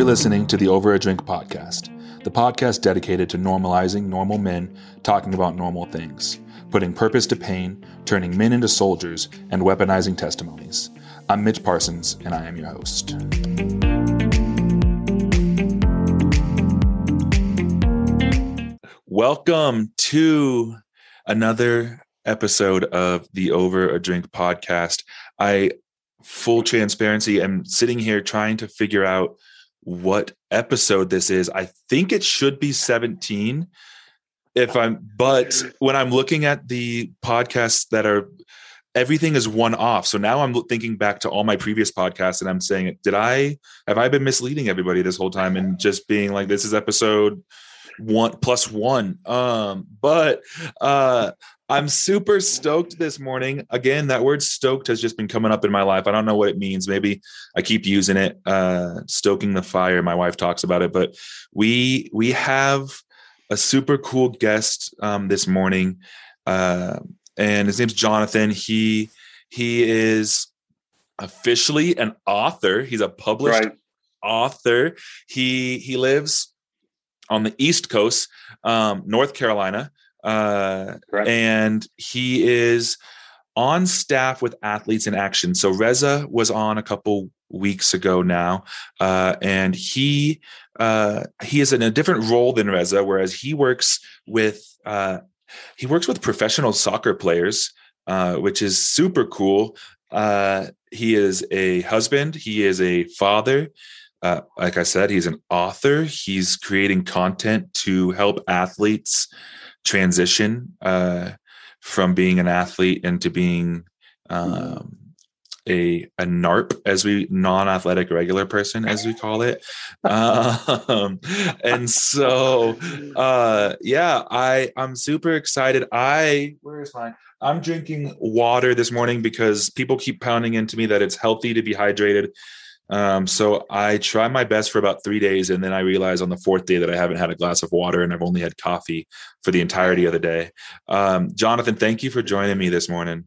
You're listening to the Over a Drink podcast, the podcast dedicated to normalizing normal men talking about normal things, putting purpose to pain, turning men into soldiers, and weaponizing testimonies. I'm Mitch Parsons, and I am your host. Welcome to another episode of the Over a Drink podcast. I full transparency am sitting here trying to figure out what episode this is. I think it should be 17 if I'm but when I'm looking at the podcasts that are everything is one off. So now I'm thinking back to all my previous podcasts and I'm saying, did I have I been misleading everybody this whole time and just being like this is episode one plus one. Um, but uh I'm super stoked this morning. Again, that word stoked has just been coming up in my life. I don't know what it means. Maybe I keep using it, uh, stoking the fire. My wife talks about it, but we we have a super cool guest um, this morning, uh, and his name's Jonathan. He he is officially an author. He's a published right. author. He he lives on the East Coast, um, North Carolina uh, and he is on staff with Athletes in Action. So Reza was on a couple weeks ago now, uh, and he uh, he is in a different role than Reza, whereas he works with uh, he works with professional soccer players, uh, which is super cool. Uh, he is a husband. He is a father. Uh, like I said, he's an author. He's creating content to help athletes transition uh, from being an athlete into being um, a a NARP, as we non-athletic regular person, as we call it. Um, and so, uh, yeah, I I'm super excited. I where is my I'm drinking water this morning because people keep pounding into me that it's healthy to be hydrated. Um, so I try my best for about three days, and then I realize on the fourth day that I haven't had a glass of water and I've only had coffee for the entirety of the day. Um, Jonathan, thank you for joining me this morning.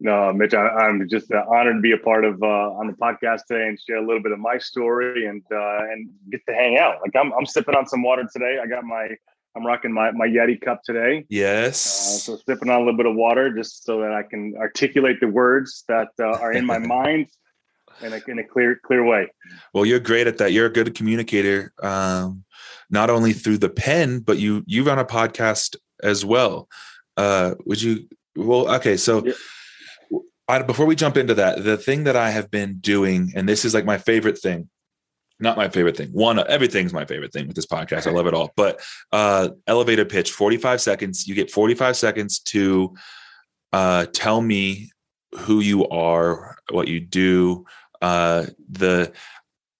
No, Mitch, I, am just uh, honored to be a part of uh, on the podcast today and share a little bit of my story and uh, and get to hang out. Like I'm, I'm sipping on some water today. I got my I'm rocking my, my Yeti cup today. Yes. Uh, so sipping on a little bit of water just so that I can articulate the words that uh, are in my mind in a, in a clear clear way. Well, you're great at that. You're a good communicator, um, not only through the pen, but you you run a podcast as well. Uh, would you? Well, okay. So, yeah. I, before we jump into that, the thing that I have been doing, and this is like my favorite thing. Not my favorite thing. One, everything's my favorite thing with this podcast. I love it all. But uh, elevator pitch, 45 seconds. You get 45 seconds to uh, tell me who you are, what you do, uh, the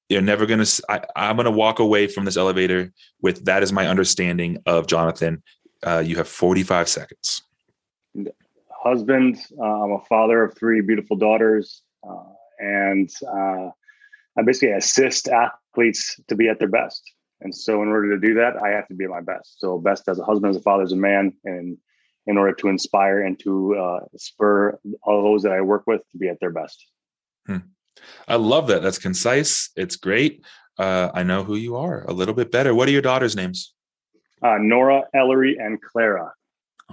you're never gonna. I, I'm gonna walk away from this elevator with that is my understanding of Jonathan. Uh, you have 45 seconds. Husband, uh, I'm a father of three beautiful daughters, uh, and uh, I basically assist athletes to be at their best. And so, in order to do that, I have to be at my best. So, best as a husband, as a father, as a man, and in order to inspire and to uh, spur all those that I work with to be at their best. Hmm. I love that. That's concise. It's great. Uh, I know who you are a little bit better. What are your daughters' names? Uh, Nora, Ellery, and Clara.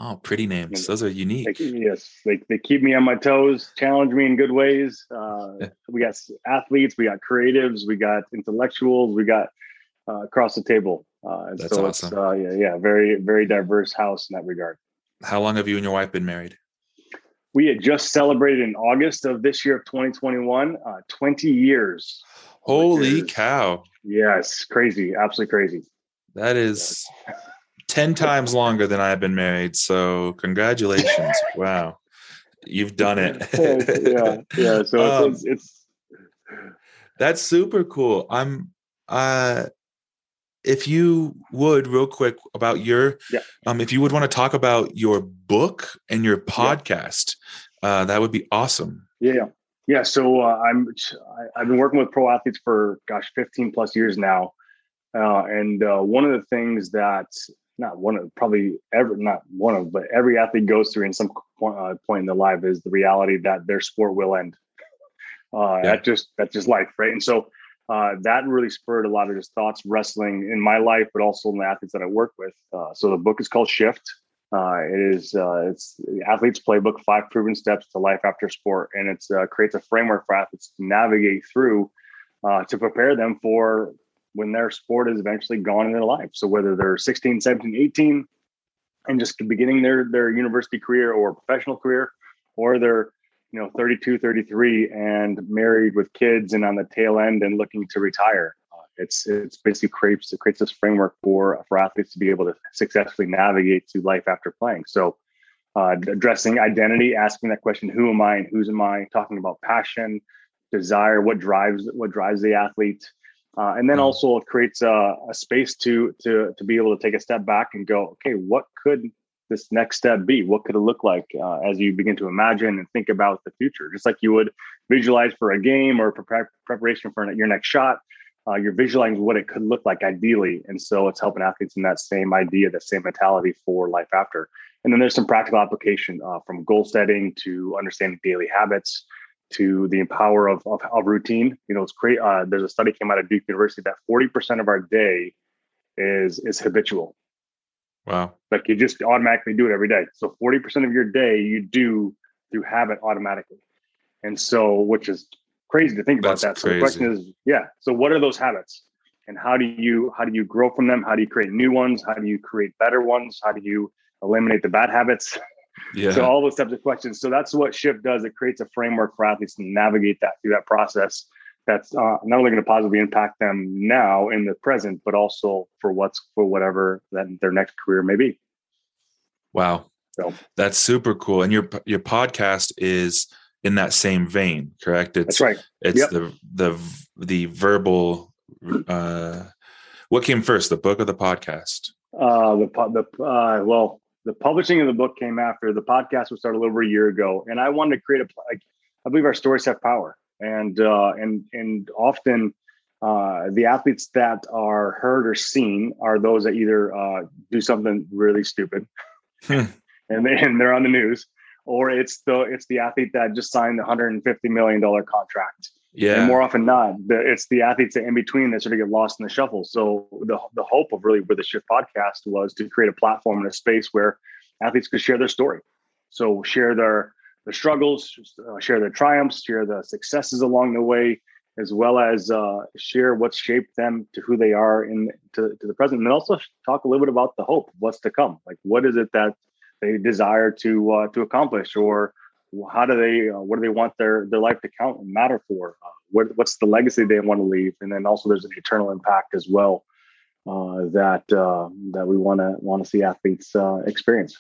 Oh, pretty names. Those are unique. They, yes, they, they keep me on my toes, challenge me in good ways. Uh, we got athletes, we got creatives, we got intellectuals, we got uh, across the table. Uh, and That's so awesome. it's uh, yeah, yeah, very very diverse house in that regard. How long have you and your wife been married? We had just celebrated in August of this year of 2021, uh, 20 years. Holy cow. Yes, crazy. Absolutely crazy. That is 10 times longer than I have been married. So, congratulations. wow. You've done it. yeah. Yeah. So, um, it's, it's, that's super cool. I'm, uh, if you would real quick about your yeah. um if you would want to talk about your book and your podcast yeah. uh that would be awesome yeah yeah so uh, i'm I, i've been working with pro athletes for gosh 15 plus years now uh, and uh, one of the things that not one of probably ever not one of but every athlete goes through in some point, uh, point in their life is the reality that their sport will end uh yeah. that just that's just life right and so uh, that really spurred a lot of just thoughts wrestling in my life, but also in the athletes that I work with. Uh, so the book is called Shift. Uh, it is uh, it's the athlete's playbook, five proven steps to life after sport, and it uh, creates a framework for athletes to navigate through uh, to prepare them for when their sport is eventually gone in their life. So whether they're 16, 17, 18, and just beginning their their university career or professional career, or they're you know 32, 33 and married with kids and on the tail end and looking to retire it's it's basically creates it creates this framework for for athletes to be able to successfully navigate to life after playing. So uh, addressing identity, asking that question, who am I and whose am I? Talking about passion, desire, what drives what drives the athlete, uh, and then mm-hmm. also it creates a, a, space to to to be able to take a step back and go, okay, what could this next step be? What could it look like uh, as you begin to imagine and think about the future? Just like you would visualize for a game or prepare, preparation for your next shot, uh, you're visualizing what it could look like ideally. And so it's helping athletes in that same idea, that same mentality for life after. And then there's some practical application uh, from goal setting to understanding daily habits to the power of, of, of routine. You know, it's great. Uh, there's a study came out of Duke University that 40% of our day is is habitual. Wow. Like you just automatically do it every day. So 40% of your day you do through habit automatically. And so, which is crazy to think about That's that. So the question is, yeah. So what are those habits? And how do you how do you grow from them? How do you create new ones? How do you create better ones? How do you eliminate the bad habits? Yeah. So all those types of questions. So that's what Shift does. It creates a framework for athletes to navigate that through that process. That's uh, not only going to positively impact them now in the present, but also for what's for whatever that their next career may be. Wow, so that's super cool. And your your podcast is in that same vein, correct? It's That's right. It's yep. the the the verbal. Uh, what came first, the book or the podcast? Uh, the the uh, well, the publishing of the book came after the podcast was started a little over a year ago, and I wanted to create a. Like, I believe our stories have power, and uh, and and often uh, the athletes that are heard or seen are those that either uh, do something really stupid, hmm. and they and they're on the news, or it's the it's the athlete that just signed the 150 million dollar contract. Yeah. And more often not, the, it's the athletes that in between that sort of get lost in the shuffle. So the the hope of really where the Shift podcast was to create a platform and a space where athletes could share their story. So share their struggles, uh, share their triumphs, share the successes along the way, as well as uh, share what shaped them to who they are in to, to the present, and also talk a little bit about the hope, what's to come. Like what is it that they desire to uh, to accomplish, or how do they uh, what do they want their their life to count and matter for? Uh, what, what's the legacy they want to leave? And then also there's an eternal impact as well uh, that uh, that we want to want to see athletes experience.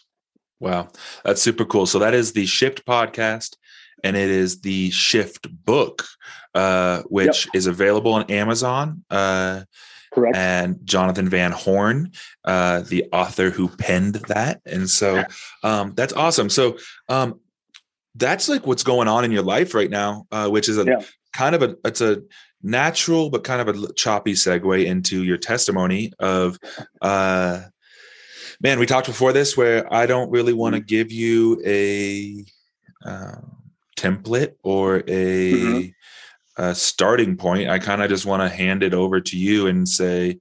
Wow, that's super cool. So that is the Shift podcast, and it is the Shift book, uh, which yep. is available on Amazon. Uh, Correct. And Jonathan Van Horn, uh, the author who penned that. And so um, that's awesome. So um, that's like what's going on in your life right now, uh, which is a yeah. kind of a, it's a natural, but kind of a choppy segue into your testimony of, uh, man, we talked before this where I don't really want to mm-hmm. give you a, uh, template or a, mm-hmm uh, starting point, I kind of just want to hand it over to you and say,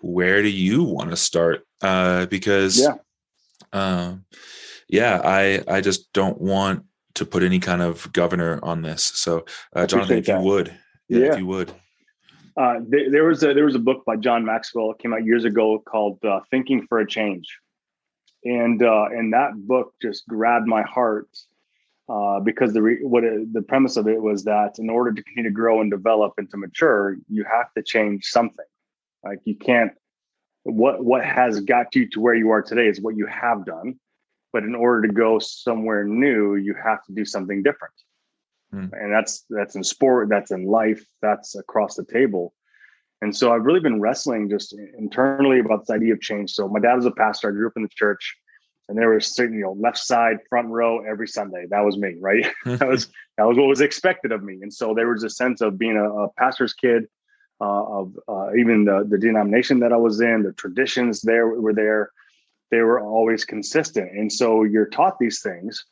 where do you want to start? Uh, because, yeah, um, yeah, I I just don't want to put any kind of governor on this. So, uh, Jonathan, if you would, yeah, yeah, if you would. Uh, there, was a there was a book by John Maxwell came out years ago called uh, "Thinking for a Change," and uh, and that book just grabbed my heart uh, because the re- what it, the premise of it was that in order to continue to grow and develop and to mature, you have to change something. Like you can't. What what has got you to where you are today is what you have done, but in order to go somewhere new, you have to do something different. Mm. And that's that's in sport, that's in life, that's across the table. And so I've really been wrestling just internally about this idea of change. So my dad was a pastor. I grew up in the church and there was sitting, you know left side front row every sunday that was me right that was that was what was expected of me and so there was a sense of being a, a pastor's kid uh, of uh, even the, the denomination that i was in the traditions there were there they were always consistent and so you're taught these things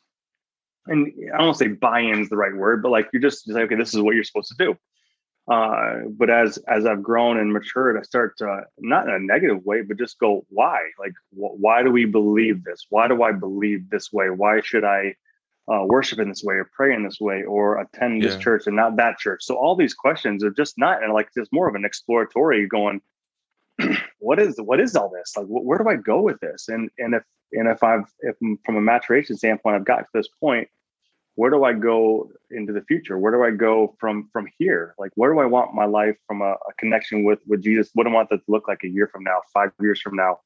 and i don't say buy-in is the right word but like you're just, just like okay this is what you're supposed to do Uh, but as as I've grown and matured, I start to not in a negative way, but just go, why? Like, wh- why do we believe this? Why do I believe this way? Why should I uh, worship in this way, or pray in this way, or attend this Yeah. church and not that church? So all these questions are just not, and like, it's more of an exploratory going. what is what is all this like wh- where do i go with this and and if and if i've if from a maturation standpoint i've got to this point where do i go into the future? Where do i go from from here? Like where do i want my life from a, a connection with with jesus? What do i want that to look like a year from now five years from now?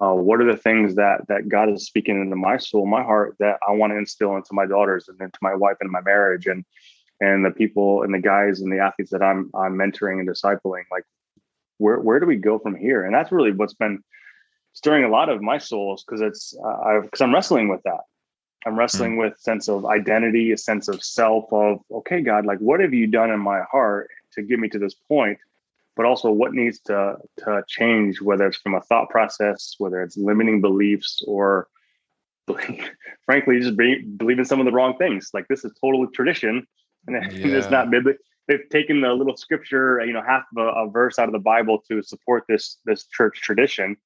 Uh, what are the things that that god is speaking into my soul my heart that i want to instill into my daughters and into my wife and my marriage and and the people and the guys and the athletes that i'm i'm mentoring and discipling? Like where where do we go from here? And that's really what's been stirring a lot of my souls because it's uh, because i'm wrestling with that i'm wrestling mm. with sense of identity a sense of self of okay god like what have you done in my heart to get me to this point but also what needs to to change whether it's from a thought process whether it's limiting beliefs or frankly just be, believing some of the wrong things like this is total tradition and yeah. it's not biblical they've taken the little scripture, you know, half of a, a, verse out of the Bible to support this this church tradition,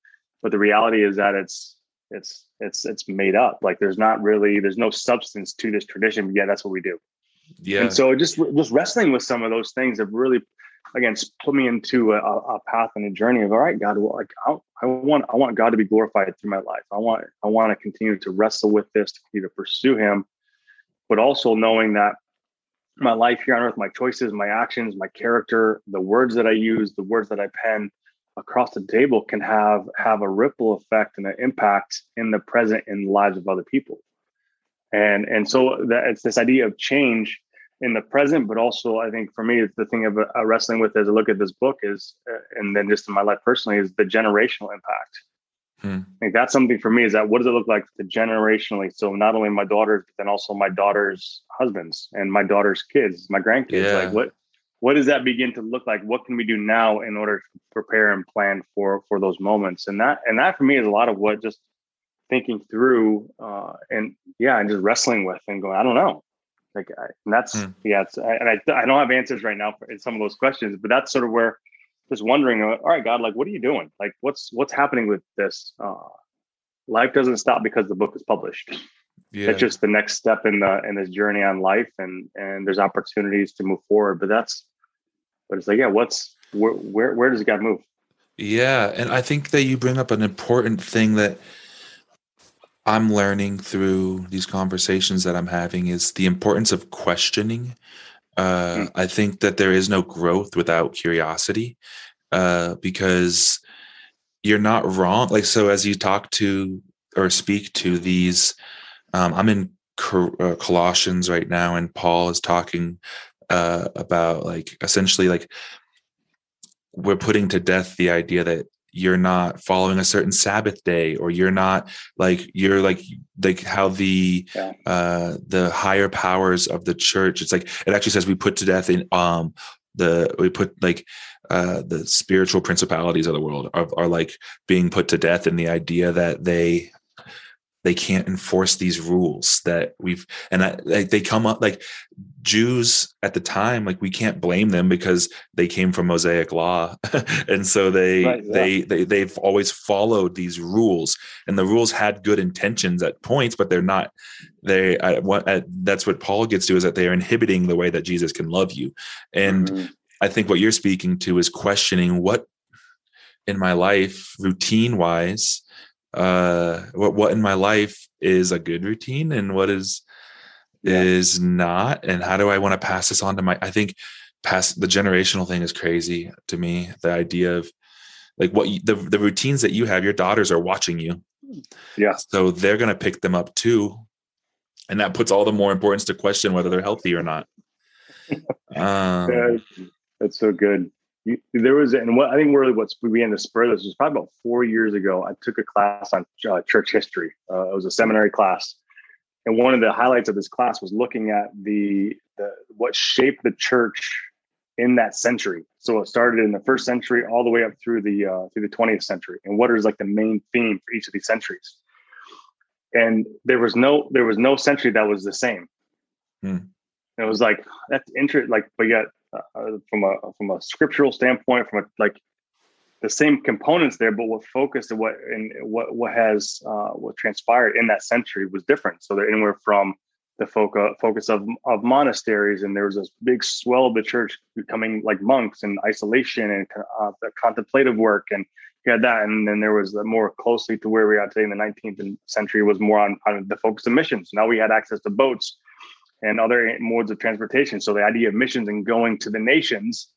but the reality is that it's it's it's it's made up. Like there's not really there's no substance to this tradition, but yeah, that's what we do. Yeah. And so just just wrestling with some of those things have really, again, put me into a, a path and a journey of all right, God, well, like I, I want I want God to be glorified through my life. I want I want to continue to wrestle with this, to continue to pursue Him, but also knowing that my life here on earth, my choices, my actions, my character, the words that I use, the words that I pen across the table can have have a ripple effect and an impact in the present in the lives of other people. And and so that it's this idea of change in the present, but also I think for me, it's the thing of uh, wrestling with as I look at this book is, uh, and then just in my life personally, is the generational impact. Hmm. I think that's something for me is that what does it look like to generationally? So not only my daughters, but then also my daughter's husbands and my daughter's kids, my grandkids. Yeah. Like what what does that begin to look like? What can we do now in order to prepare and plan for for those moments? And that and that for me is a lot of what just thinking through uh, and yeah, and just wrestling with and going, I don't know. Like I, and that's hmm. yeah, it's, and I I don't have answers right now for some of those questions, but that's sort of where just wondering, all right, God, like, what are you doing? Like, what's what's happening with this? Uh, life doesn't stop because the book is published. Yeah. It's just the next step in the in this journey on life, and and there's opportunities to move forward. But that's, but it's like, yeah, what's where where where does God move? Yeah, and I think that you bring up an important thing that I'm learning through these conversations that I'm having is the importance of questioning uh, mm. I think that there is no growth without curiosity uh, because you're not wrong. Like, so as you talk to or speak to these, um, I'm in uh, Colossians right now, and Paul is talking uh, about like essentially like we're putting to death the idea that you're not following a certain sabbath day or you're not like you're like like how the yeah. uh the higher powers of the church it's like it actually says we put to death in um the we put like uh the spiritual principalities of the world are, are like being put to death in the idea that they they can't enforce these rules that we've and I, like they come up like Jews at the time like we can't blame them because they came from Mosaic law and so they right, yeah. they they they've always followed these rules and the rules had good intentions at points but they're not they I, what I, that's what Paul gets to is that they are inhibiting the way that Jesus can love you and mm-hmm. I think what you're speaking to is questioning what in my life routine wise uh what what in my life is a good routine and what is yeah. is not and how do i want to pass this on to my i think pass the generational thing is crazy to me the idea of like what you, the the routines that you have your daughters are watching you yeah so they're going to pick them up too and that puts all the more importance to question whether they're healthy or not um, yeah, that's so good there was, and what I think really what's we began to spur this was probably about four years ago. I took a class on uh, church history. Uh, it was a seminary class, and one of the highlights of this class was looking at the, the what shaped the church in that century. So it started in the first century all the way up through the uh, through the 20th century, and what is like the main theme for each of these centuries. And there was no there was no century that was the same. Hmm. it was like that's interesting. Like, but yet uh, from a from a scriptural standpoint, from a like the same components there, but what focused and what and what what has uh, what transpired in that century was different. So they're anywhere from the focus of of monasteries, and there was this big swell of the church becoming like monks and isolation and uh, the contemplative work, and you had that, and then there was the more closely to where we are today in the 19th century was more on, on the focus of missions. Now we had access to boats and other modes of transportation, so the idea of missions and going to the nations,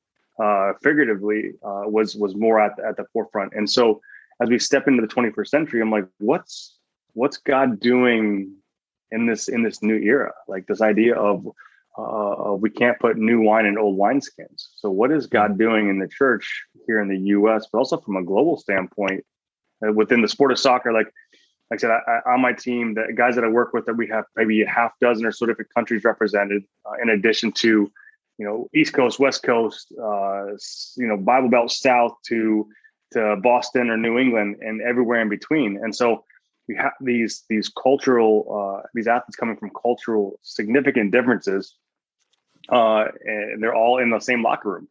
uh, figuratively, uh, was was more at at the forefront. And so as we step into the 21st century, I'm like, what's what's God doing in this in this new era like this idea of uh, we can't put new wine in old wineskins so what is god mm-hmm. doing in the church here in the us but also from a global standpoint uh, within the sport of soccer like like I said, I, I, on my team, the guys that I work with, that we have maybe a half dozen or so different countries represented, uh, in addition to, you know, East Coast, West Coast, uh, you know, Bible Belt South to to Boston or New England, and everywhere in between. And so, we have these these cultural uh, these athletes coming from cultural significant differences, uh, and they're all in the same locker room.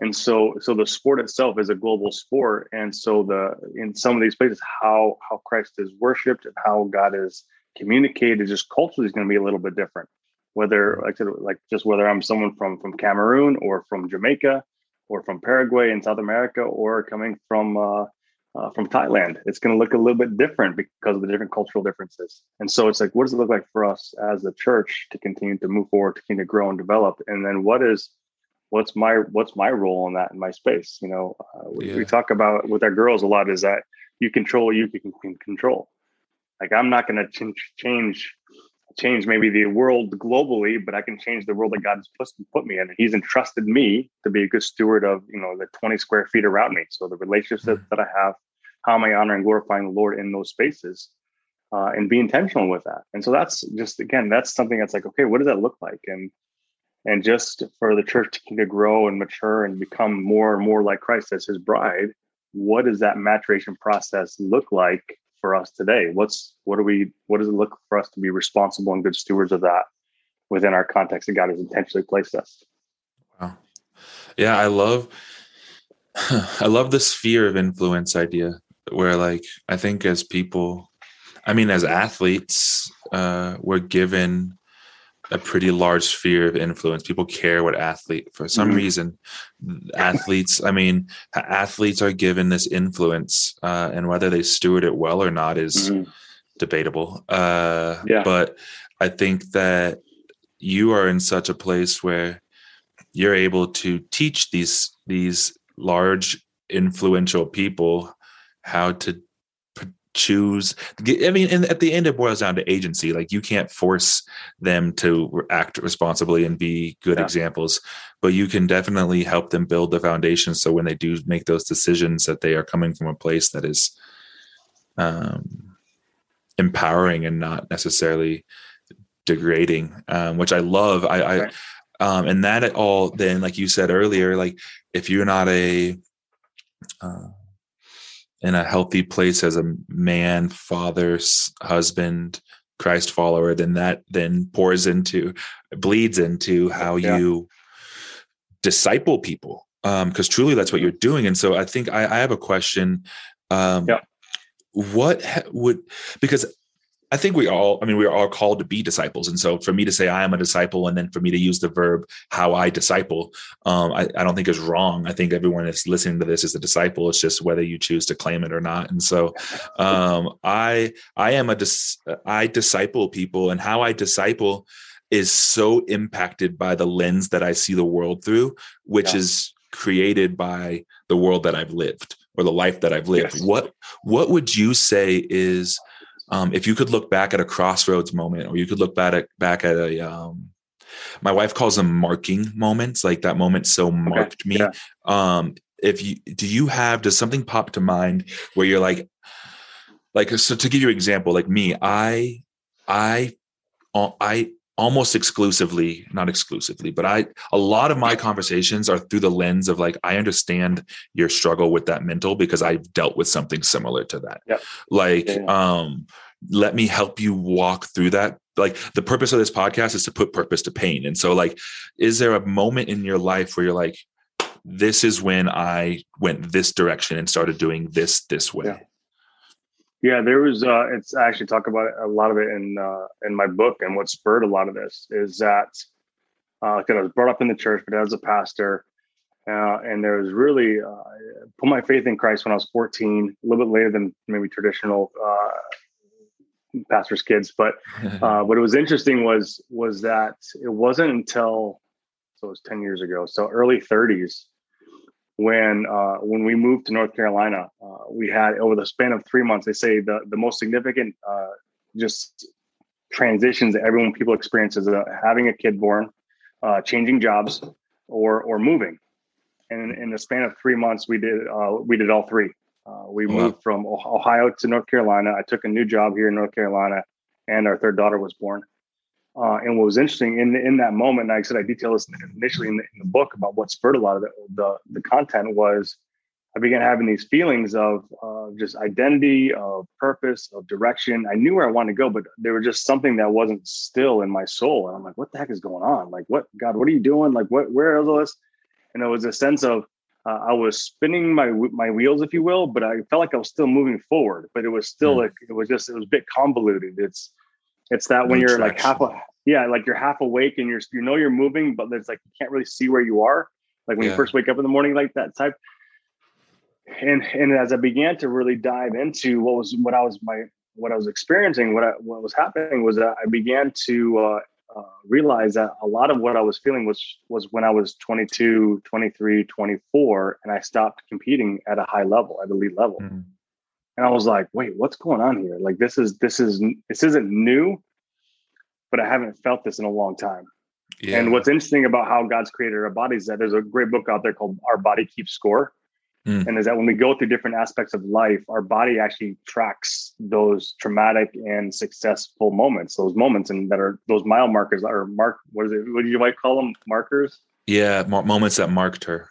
And so, so the sport itself is a global sport, and so the in some of these places, how how Christ is worshipped and how God is communicated, just culturally, is going to be a little bit different. Whether like like just whether I'm someone from from Cameroon or from Jamaica or from Paraguay in South America or coming from uh, uh, from Thailand. It's going to look a little bit different because of the different cultural differences. And so it's like, what does it look like for us as a church to continue to move forward, to continue to grow and develop? And then what is what's my what's my role in that in my space? You know, uh, we, yeah. we, talk about with our girls a lot is that you control you can, can control. Like I'm not going to ch- change change maybe the world globally, but I can change the world that God's put, put me in. And He's entrusted me to be a good steward of, you know, the 20 square feet around me. So the relationships mm-hmm. that I have, how am I honoring, glorifying the Lord in those spaces, uh, and be intentional with that. And so that's just again, that's something that's like, okay, what does that look like? And and just for the church to, to grow and mature and become more and more like Christ as His bride, what does that maturation process look like for us today? What's what do we what does it look for us to be responsible and good stewards of that within our context that God has intentionally placed us? Wow. Yeah, I love I love the sphere of influence idea where like I think as people I mean as athletes, uh, we're given a pretty large sphere of influence. People care what athlete for some mm-hmm. reason. Athletes, I mean, athletes are given this influence, uh, and whether they steward it well or not is mm-hmm. debatable. Uh, yeah. But I think that you are in such a place where you're able to teach these these large influential people how to choose i mean and at the end it boils down to agency like you can't force them to act responsibly and be good yeah. examples but you can definitely help them build the foundation so when they do make those decisions that they are coming from a place that is um, empowering and not necessarily degrading um, which i love i, I um, and that at all then like you said earlier like if you're not a uh, in a healthy place as a man, father, husband, Christ follower, then that then pours into, bleeds into how yeah. you disciple people. Because um, truly, that's what you're doing. And so, I think I, I have a question. Um, yeah. What would because I think we all, I mean, we are all called to be disciples. And so for me to say I am a disciple and then for me to use the verb how I disciple, um, I, I, don't think is wrong. I think everyone that's listening to this is a disciple. It's just whether you choose to claim it or not. And so um, I I am a dis, I disciple people and how I disciple is so impacted by the lens that I see the world through, which yeah. is created by the world that I've lived or the life that I've lived. Yes. What what would you say is um, if you could look back at a crossroads moment, or you could look back at back at a um, my wife calls them marking moments, like that moment so marked okay. me. Yeah. Um, if you do you have does something pop to mind where you're like like so to give you an example like me i i i almost exclusively not exclusively but i a lot of my conversations are through the lens of like i understand your struggle with that mental because i've dealt with something similar to that. Like yeah. um let me help you walk through that. Like the purpose of this podcast is to put purpose to pain. And so like is there a moment in your life where you're like this is when i went this direction and started doing this this way? Yeah, yeah there was uh it's I actually talk about a lot of it in uh in my book and what spurred a lot of this is that uh because i was brought up in the church but as a pastor uh, and there was really uh, put my faith in Christ when I was 14, a little bit later than maybe traditional uh, pastor's kids. But uh, what it was interesting was was that it wasn't until so it was 10 years ago, so early 30s, when uh, when we moved to North Carolina, uh, we had over the span of three months. They say the the most significant uh, just transitions that everyone people experience is uh, having a kid born, uh, changing jobs, or or moving. And in, the span of three months, we did we did all three. Uh, we wow. moved from Ohio to North Carolina. I took a new job here in North Carolina, and our third daughter was born. Uh, and what was interesting in in that moment, and I said I detail this initially in the, in the book about what spurred a lot of the, the, the content was I began having these feelings of uh, just identity, of purpose, of direction. I knew where I wanted to go, but there was just something that wasn't still in my soul. And I'm like, what the heck is going on? Like, what, God, what are you doing? Like, what, where is all this? And it was a sense of uh, I was spinning my my wheels, if you will, but I felt like I was still moving forward. But it was still mm. like it was just it was a bit convoluted. It's it's that when you're traction. like half a yeah, like you're half awake and you're you know you're moving, but it's like you can't really see where you are. Like when yeah. you first wake up in the morning, like that type. And and as I began to really dive into what was what I was my what I was experiencing, what I, what was happening was that I began to uh, uh, realized that a lot of what I was feeling was was when I was 22, 23, 24, and I stopped competing at a high level, at elite level. Mm. And I was like, wait, what's going on here? Like this is this is this isn't new, but I haven't felt this in a long time. Yeah. And what's interesting about how God's created our bodies is that there's a great book out there called Our Body Keeps Score. Mm. And is that when we go through different aspects of life, our body actually tracks those traumatic and successful moments, those moments, and that are those mile markers or mark. What is it? What do you might call them? Markers. Yeah, moments that marked her.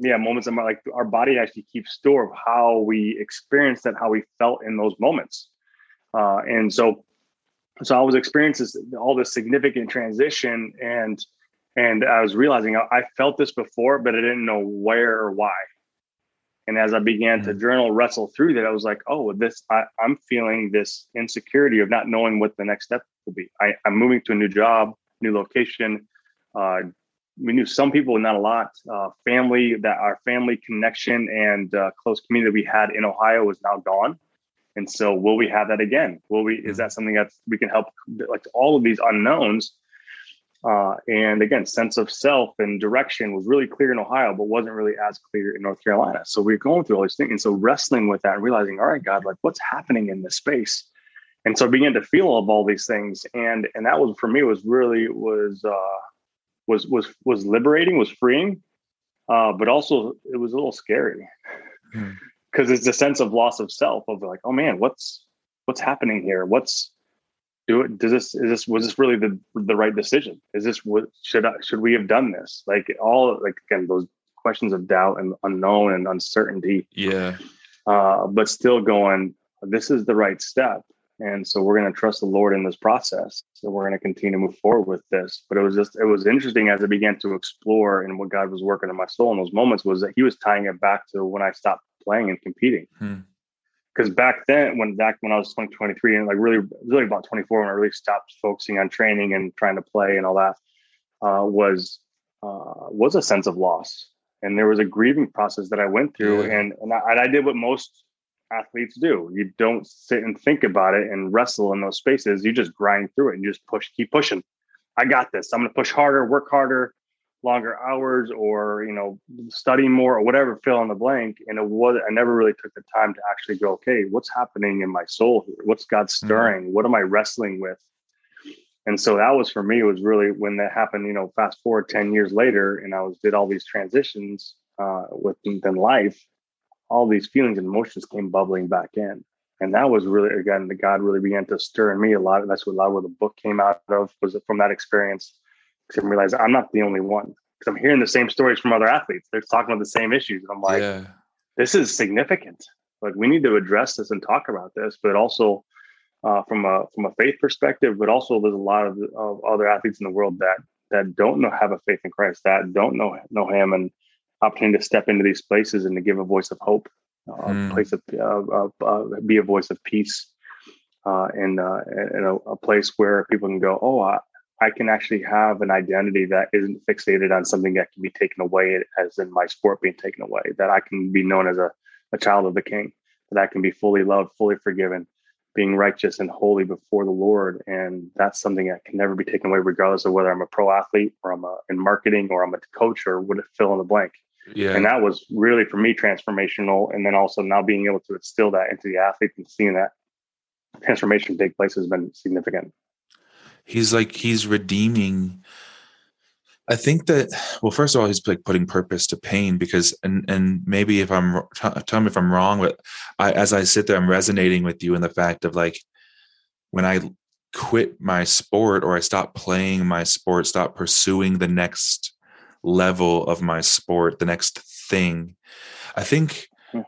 Yeah, moments that like our body actually keeps store of how we experienced that, how we felt in those moments, uh, and so, so I was experiencing all this significant transition, and and I was realizing I felt this before, but I didn't know where or why. And as I began mm-hmm. to mm. journal, wrestle through that, I was like, oh, this, I, i'm feeling this insecurity of not knowing what the next step will be. I, I, am moving to a new job, new location. Uh, we knew some people, not a lot. Uh, family, that our family connection and uh, close community we had in Ohio was now gone. And so, will we have that again? Will we? Is mm-hmm. that something that we can help? Like all of these unknowns, uh, and again, sense of self and direction was really clear in Ohio, but wasn't really as clear in North Carolina. So we are going through all these things. And so wrestling with that and realizing, all right, God, like what's happening in this space? And so I began to feel of all these things. And and that was for me was really was uh was was was liberating, was freeing. Uh, but also it was a little scary. Because hmm. it's a sense of loss of self of like, oh man, what's what's happening here? What's do it does this is this was this really the the right decision is this what should I, should we have done this like all like again those questions of doubt and unknown and uncertainty yeah uh but still going this is the right step and so we're going to trust the lord in this process. So we're going to continue to move forward with this. But it was just it was interesting as i began to explore and what god was working in my soul in those moments was that he was tying it back to when i stopped playing and competing. Hmm. Because back then when back when i was twenty-three and like really really about 24 when i really stopped focusing on training and trying to play and all that uh, was uh, was a sense of loss. And there was a grieving process that i went through yeah. and and I, and I did what most athletes do. You don't sit and think about it and wrestle in those spaces. You just grind through it and just push keep pushing. I got this. I'm going to push harder work harder longer hours or you know study more or whatever fill in the blank. And it was i never really took the time to actually go okay what's happening in my soul here? What's god mm-hmm. stirring? Mm-hmm. what am i wrestling with? And so that was for me it was really when that happened you know fast forward 10 years later and i was did all these transitions uh within life all these feelings and emotions came bubbling back in and that was really again the god really began to stir in me a lot that's what a lot of where the book came out of was from that experience and realize I'm not the only one because I'm hearing the same stories from other athletes. They're talking about the same issues. And I'm like, yeah. this is significant. Like we need to address this and talk about this, but also uh, from a from a faith perspective, but also there's a lot of, of other athletes in the world that that don't know have a faith in Christ, that don't know know Him, and opportunity to step into these places and to give a voice of hope, uh, mm. a place of uh, uh, be a voice of peace, uh, and in a, a, place where people can go, oh, I, I can actually have an identity that isn't fixated on something that can be taken away, as in my sport being taken away. That I can be known as a, a child of the King. That I can be fully loved, fully forgiven, being righteous and holy before the Lord. And that's something that can never be taken away, regardless of whether I'm a pro athlete or I'm a, in marketing or I'm a coach or would it fill in the blank. Yeah. And that was really for me transformational. And then also now being able to instill that into the athlete and seeing that transformation take place has been significant. He's like, he's redeeming. I think that well, first of all, he's like putting purpose to pain because, and and maybe if I'm tell me if I'm wrong, but I as I sit there, I'm resonating with you in the fact of like when I quit my sport or I stop playing my sport, stop pursuing the next level of my sport, the next thing. I think hmm.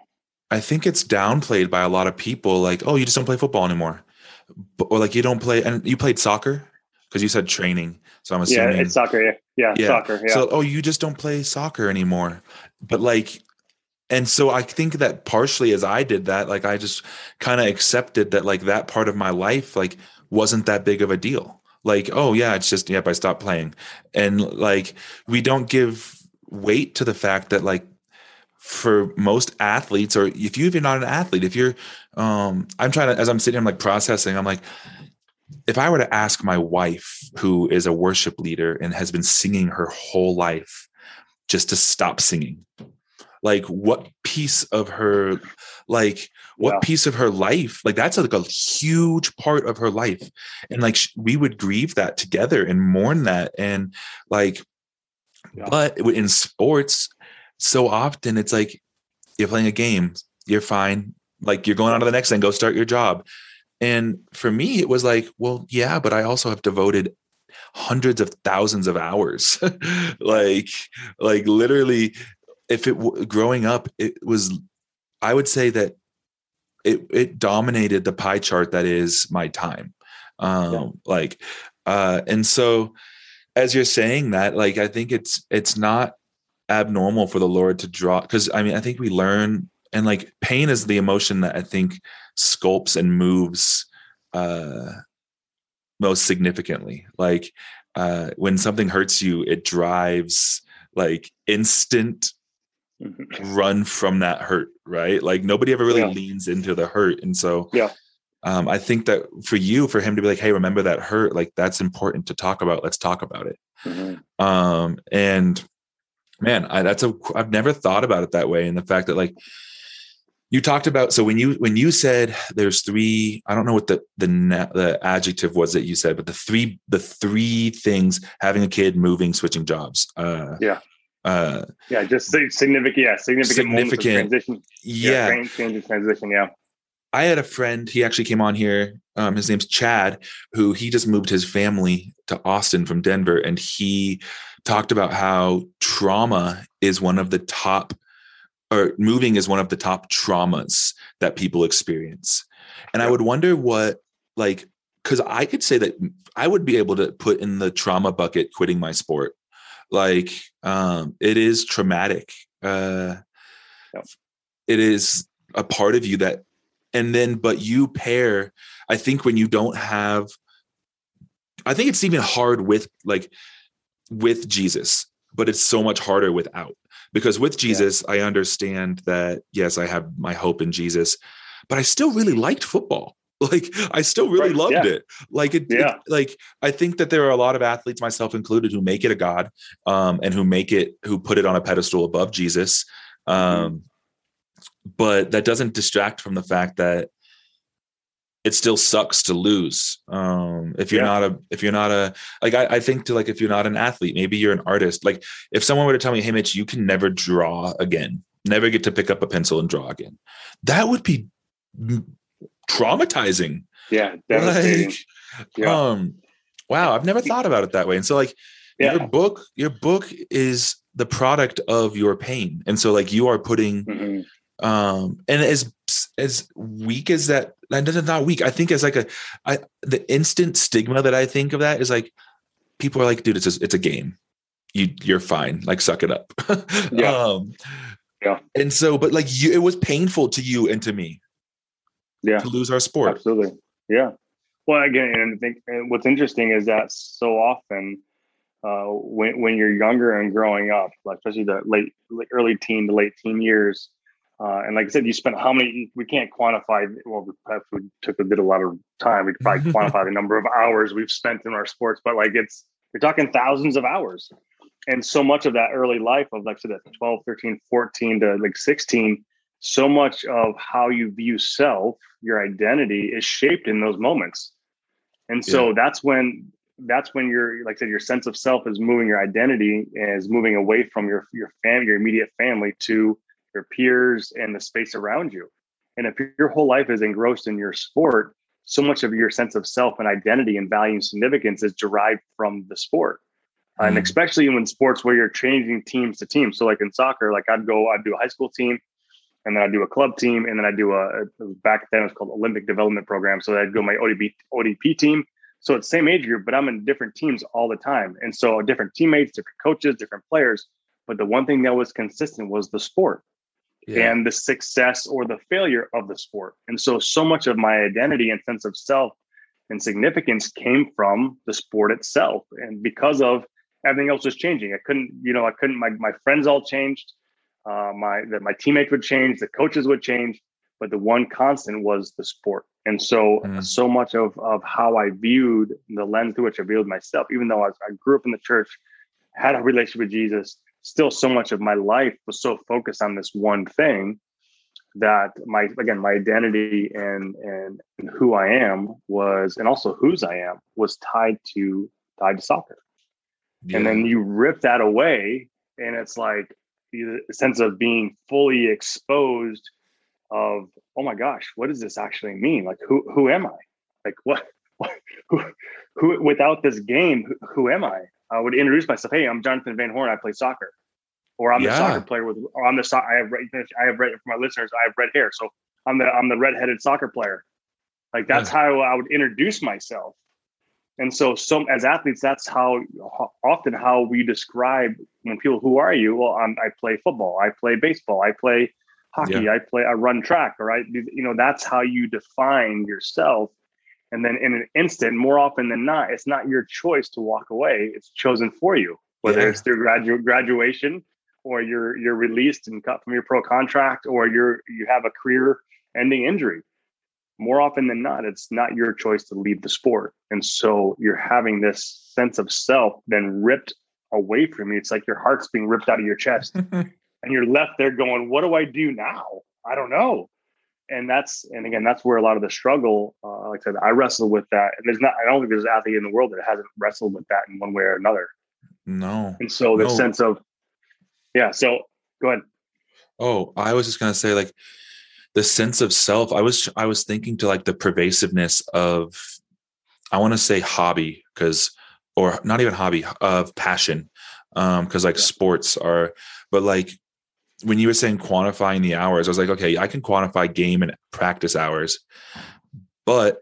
I think it's downplayed by a lot of people like, oh, you just don't play football anymore. Or like you don't play and you played soccer because you said training. So I'm assuming Yeah, it's soccer, yeah. Yeah, yeah. soccer. Yeah. So oh, you just don't play soccer anymore. But like and so I think that partially as I did that, like I just kind of accepted that like that part of my life like wasn't that big of a deal like oh yeah it's just yep i stopped playing. And like we don't give weight to the fact that like for most athletes or if you if you're not an athlete if you're um i'm trying to as i'm sitting I'm like processing i'm like if i were to ask my wife who is a worship leader and has been singing her whole life just to stop singing like what piece of her like what yeah. piece of her life like that's like a huge part of her life and like we would grieve that together and mourn that and like yeah. but in sports so often it's like you're playing a game you're fine like you're going on to the next thing go start your job and for me it was like well yeah but i also have devoted hundreds of thousands of hours like like literally if it growing up it was i would say that it it dominated the pie chart that is my time um yeah. like uh and so as you're saying that like i think it's it's not abnormal for the lord to draw because i mean i think we learn and like pain is the emotion that i think sculpts and moves uh most significantly like uh when something hurts you it drives like instant. run from that hurt, right? Like nobody ever really yeah. leans into the hurt. And so yeah. Um, I think that for you, for him to be like, "Hey, remember that hurt? Like that's important to talk about. Let's talk about it." Mm-hmm. Um, and man, I, that's a I've never thought about it that way. And the fact that like you talked about, so when you when you said there's three, I don't know what the the the adjective was that you said, but the three the three things: having a kid, moving, switching jobs. Uh, yeah. Uh, yeah, just significant. Yeah, significant. Significant transition. Yeah, yeah change transition. Yeah. I had a friend. He actually came on here. Um, his name's Chad, who he just moved his family to Austin from Denver, and he talked about how trauma is one of the top, or moving is one of the top traumas that people experience. And I would wonder what, like, because I could say that I would be able to put in the trauma bucket quitting my sport like um it is traumatic uh yep. it is a part of you that and then but you pair i think when you don't have i think it's even hard with like with jesus but it's so much harder without because with jesus yeah. i understand that yes i have my hope in jesus but i still really liked football like i still really right. loved yeah. it like it, yeah. It, like i think that there are a lot of athletes myself included who make it a god um and who make it who put it on a pedestal above jesus mm-hmm. um but that doesn't distract from the fact that it still sucks to lose um if you're yeah. not a if you're not a like I, I think to like if you're not an athlete maybe you're an artist like if someone were to tell me hey mitch you can never draw again never get to pick up a pencil and draw again that would be traumatizing. Yeah, devastating. Like, yeah. Um, wow, I've never thought about it that way. And so, like, yeah. your book, your book is the product of your pain, and so like you are putting, mm-hmm. um, and as as weak as that not weak i think as like a I, the instant stigma that i think of that is like people are like dude it's a, it's a game you you're fine like suck it up Yeah. um Yeah. and so but like you it was painful to you and to me Yeah. to lose our sport Absolutely. Yeah. Well, again, and I think and what's interesting is that so often uh, when when you're younger and growing up, like especially the late, early teen to late teen years, uh, and like I said, you spent how many? We can't quantify. Well, we took a bit a lot of time. We could probably quantify the number of hours we've spent in our sports, but like it's you're talking thousands of hours, and so much of that early life of like so that 12, 13, 14 to like 16 so much of how you view self, your identity is shaped in those moments. And so that's when that's when your like I said, your sense of self is moving your identity is moving away from your your family, your immediate family to your peers and the space around you. And if your whole life is engrossed in your sport, so much of your sense of self and identity and value and significance is derived from the sport. And Mm. especially when sports where you're changing teams to teams. So like in soccer, like I'd go, I'd do a high school team, and then I do a club team, and then I do a, back then it was called Olympic Development Program. So I'd go my ODB ODP team. So it's same age group, but I'm in different teams all the time, and so different teammates, different coaches, different players. But the one thing that was consistent was the sport yeah. and the success or the failure of the sport. And so so much of my identity and sense of self and significance came from the sport itself, and because of everything else was changing. I couldn't, you know, I couldn't. My my friends all changed uh, my that my teammates would change, the coaches would change, but the one constant was the sport. And so, Mm. so much of of how I viewed the lens through which I viewed myself, even though I, I grew up in the church, had a relationship with Jesus, still so much of my life was so focused on this one thing that my again my identity and and, and who I am was, and also whose I am was tied to tied to soccer and then you rip that away and it's like the sense of being fully exposed of oh my gosh what does this actually mean? Like who who am i? Like what, what who, who without this game who, who am i? I would introduce myself hey i'm jonathan van horn i play soccer. Or i'm the soccer player with or i'm the so- i have red i have red for my listeners i have red hair. So i'm the i'm the redheaded soccer player. Like that's how i would introduce myself and so, some as athletes, that's how often how we describe when people, who are you? Well, I'm, I play football, I play baseball, I play hockey, I play, I run track, all right. You know, that's how you define yourself. And then in an instant, more often than not, it's not your choice to walk away; it's chosen for you. Whether Yeah. it's through gradu- graduation, or you're you're released and cut from your pro contract, or you're you have a career-ending injury more often than not, it's not your choice to leave the sport. And so you're having this sense of self then ripped away from you. It's like your heart's being ripped out of your chest and you're left there going, what do I do now? I don't know. And that's, and again, that's where a lot of the struggle, uh, like I said, I wrestle with that. And there's not, I don't think there's an athlete in the world that hasn't wrestled with that in one way or another. no. And so the No. sense of, yeah. So go ahead. Oh, I was just gonna say like the sense of self. I was I was thinking to like the pervasiveness of I want to say hobby because or not even hobby of passion um because like Yeah. sports are but like when you were saying quantifying the hours i was like okay i can quantify game and practice hours but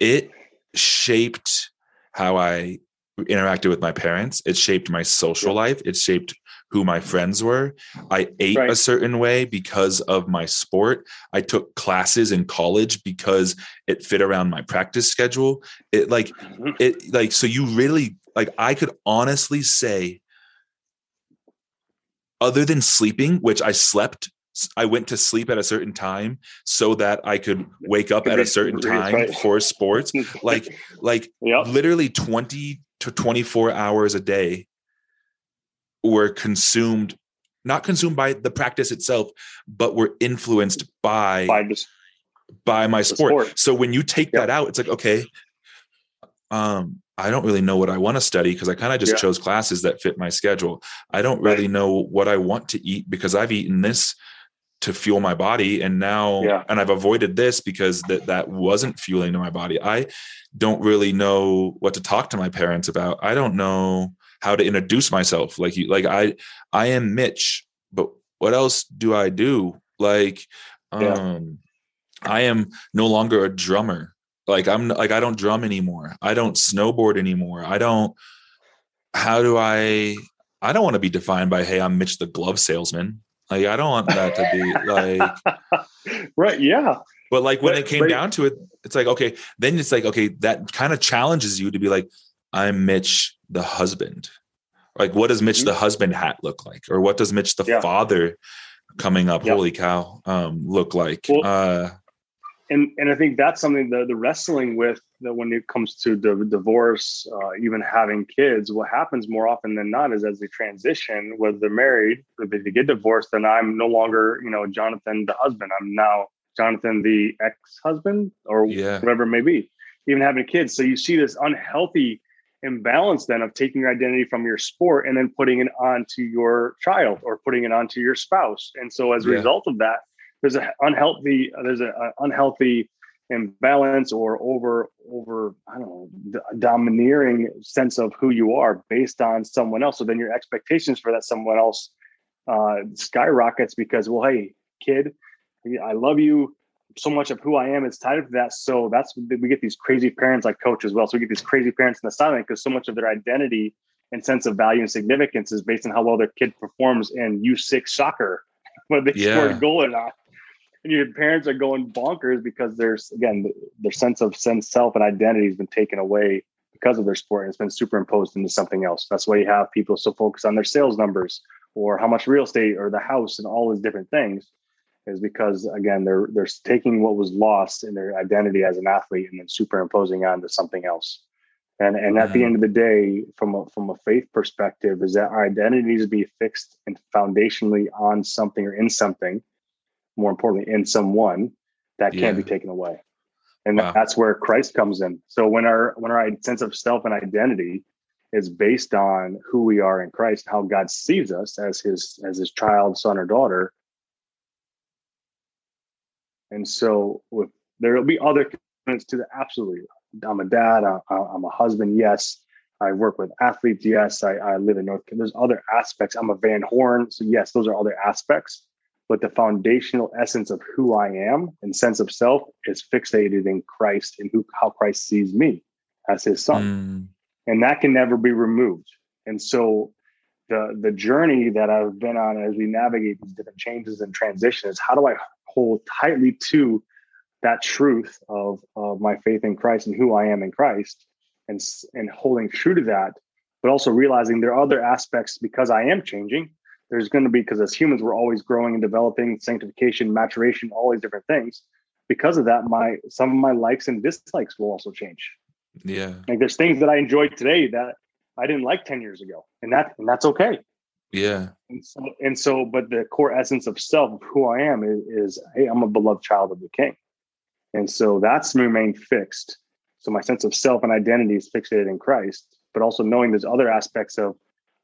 it shaped how i interacted with my parents it shaped my social Yeah. life it shaped who my friends were i ate Right. a certain way because of my sport i took classes in college because it fit around my practice schedule it like Mhm. it like so you really like i could honestly say other than sleeping which i slept i went to sleep at a certain time so that i could wake up at a certain time for sports like like yep. literally 20 to 24 hours a day were consumed not consumed by the practice itself but were influenced by by just by my sport. sport. So when you take that out, it's like, okay, um, I don't really know what I want to study because I kind of just Yeah. chose classes that fit my schedule. I don't really Right. know what I want to eat because I've eaten this to fuel my body and now Yeah. and I've avoided this because that that wasn't fueling to my body. I don't really know what to talk to my parents about. I don't know how to introduce myself. Like you like I I am Mitch, but what else do I do? Like Yeah. um I am no longer a drummer. Like I'm like I don't drum anymore. I don't snowboard anymore. I don't how do I I don't want to be defined by hey, I'm Mitch the glove salesman. Like I don't want that to be like Right, yeah. But like when but, it came but, down to it, it's like okay, then it's like okay, that kind of challenges you to be like I'm Mitch the husband. Like what does Mitch mm-hmm. the husband hat look like or what does Mitch the yeah. father coming up yeah. holy cow um look like? Well, uh and and I think that's something that the wrestling with that when it comes to the divorce, uh, even having kids, what happens more often than not is as they transition, whether they're married, if they get divorced, then I'm no longer, you know, Jonathan the husband. I'm now Jonathan the ex-husband or yeah. whatever it may be. Even having kids, so you see this unhealthy imbalance then of taking your identity from your sport and then putting it onto your child or putting it onto your spouse. And so as a yeah. result of that, there's an unhealthy there's an unhealthy imbalance or over over I don't know domineering sense of who you are based on someone else. So then your expectations for that someone else uh, skyrockets because well, hey, kid, I love you. So much of who I am is tied up to that. So that's we get these crazy parents like coach as well. So we get these crazy parents in the silent because so much of their identity and sense of value and significance is based on how well their kid performs in U6 soccer, whether they yeah. score a goal or not and your parents are going bonkers because there's again their sense of sense self and identity has been taken away because of their sport and it's been superimposed into something else that's why you have people so focused on their sales numbers or how much real estate or the house and all these different things is because again they're they're taking what was lost in their identity as an athlete and then superimposing onto something else and and at the mm-hmm. end of the day from a, from a faith perspective is that our identity needs to be fixed and foundationally on something or in something more importantly, in someone that can't be taken away. And wow. that's where Christ comes in. So when our when our sense of self and identity is based on who we are in Christ, how God sees us as his as his child, son, or daughter. And so with there will be other components to the absolutely. I'm a dad, I, I'm a husband, yes. I work with athletes, yes. I, I live in North Carolina. There's other aspects. I'm a Van Horn. So yes, those are other aspects but the foundational essence of who I am and sense of self is fixated in Christ and who how Christ sees me as his son. Mm. And that can never be removed. And so the the journey that I've been on as we navigate these different changes and transitions, how do I hold tightly to that truth of, of my faith in Christ and who I am in Christ and, and holding true to that, but also realizing there are other aspects because I am changing. There's going to be because as humans we're always growing and developing sanctification maturation all these different things. Because of that my some of my likes and dislikes will also change. Yeah. Like there's things that i enjoy today that i didn't like 10 years ago and that and that's okay yeah. And so, and so but the core essence of self who i am is, is hey i'm a beloved child of the king. And so that's remained fixed. So my sense of self and identity is fixated in christ but also knowing there's other aspects of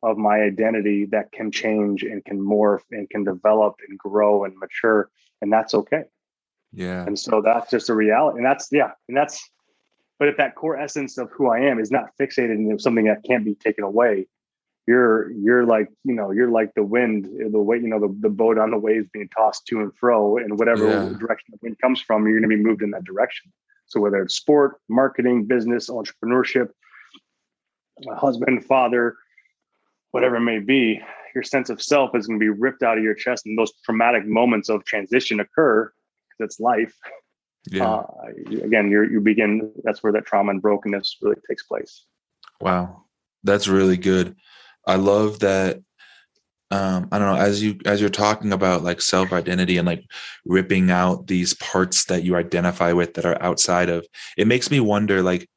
of my identity that can change and can morph and can develop and grow and mature and that's okay. Yeah. And so that's just a reality and that's yeah and that's but if that core essence of who i am is not fixated in something that can't be taken away you're you're like you know you're like the wind the way you know the, the boat on the waves being tossed to and fro and whatever yeah. direction the wind comes from you're going to be moved in that direction so whether it's sport marketing business entrepreneurship husband father whatever it may be, your sense of self is going to be ripped out of your chest, and those traumatic moments of transition occur because it's life. Yeah. Uh, again, you you begin. That's where that trauma and brokenness really takes place. Wow, that's really good. I love that. Um, I don't know as you as you're talking about like self identity and like ripping out these parts that you identify with that are outside of. It makes me wonder like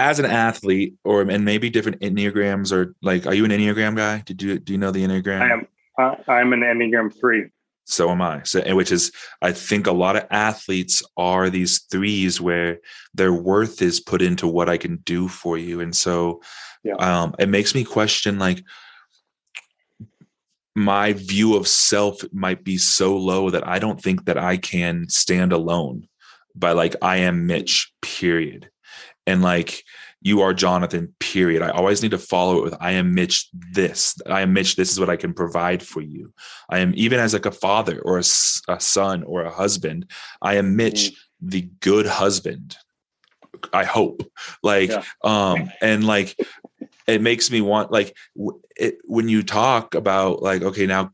as an athlete or and maybe different enneagrams or like are you an enneagram guy did you do you know the enneagram i am uh, i'm an enneagram three so am i so which is i think a lot of athletes are these threes where their worth is put into what i can do for you and so yeah. um it makes me question like my view of self might be so low that i don't think that i can stand alone by like i am mitch period and like you are Jonathan, period. I always need to follow it with I am Mitch this. I am Mitch, this is what I can provide for you. I am even as like a father or a, a son or a husband, I am Mitch, mm-hmm. the good husband. I hope. Like yeah. um and like it makes me want like it, when you talk about like okay now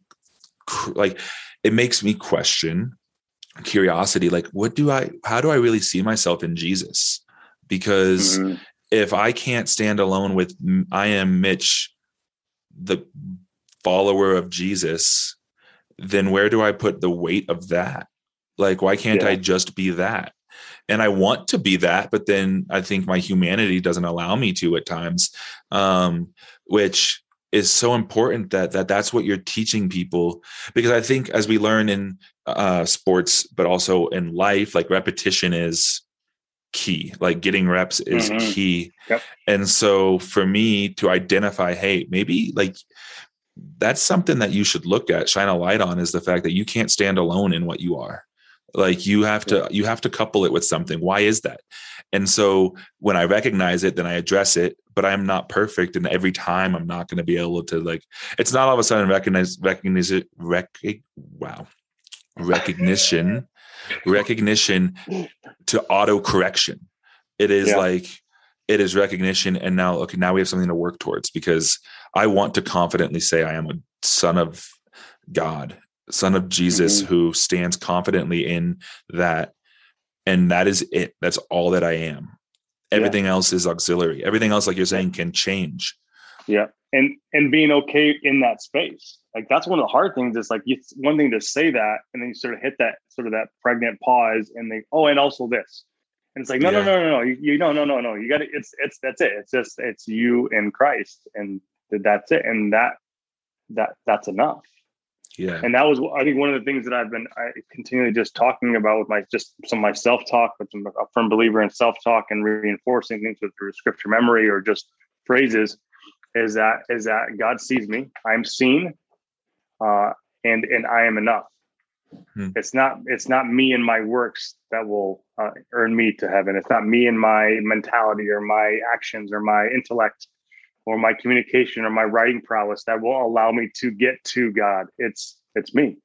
like it makes me question curiosity like what do i how do i really see myself in jesus because mm-hmm. if i can't stand alone with i am mitch the follower of jesus then where do i put the weight of that like why can't yeah. i just be that and i want to be that but then i think my humanity doesn't allow me to at times um which is so important that that that's what you're teaching people because i think as we learn in uh, sports but also in life like repetition is key like getting reps is mm-hmm. key yep. and so for me to identify hey maybe like that's something that you should look at shine a light on is the fact that you can't stand alone in what you are like you have to you have to couple it with something. Why is that? And so when i recognize it then i address it but i'm not perfect and every time i'm not going to be able to like it's not all of a sudden recognize recognize it rec, wow. Recognition recognition to auto correction it is yeah. like it is recognition and now okay now we have something to work towards because i want to confidently say i am a son of god son of Jesus mm-hmm. who stands confidently in that. And that is it. That's all that I am. Everything yeah. else is auxiliary. Everything else, like you're saying, can change. Yeah. And and being okay in that space. Like that's one of the hard things is like it's one thing to say that and then you sort of hit that sort of that pregnant pause and they oh and also this. And it's like, no, yeah. no, no, no, no. You, you no, no, no, no. You got to. It's it's that's it. It's just it's you and Christ, and that's it. And that that that's enough. Yeah. And that was, I think, one of the things that I've been I continually just talking about with my just some of my self talk, but I'm a firm believer in self talk and reinforcing things with through scripture memory or just phrases, is that is that God sees me, I'm seen, uh, and and I am enough. Hmm. It's not it's not me and my works that will uh, earn me to heaven. It's not me and my mentality or my actions or my intellect or my communication or my writing prowess that will allow me to get to God. It's it's me.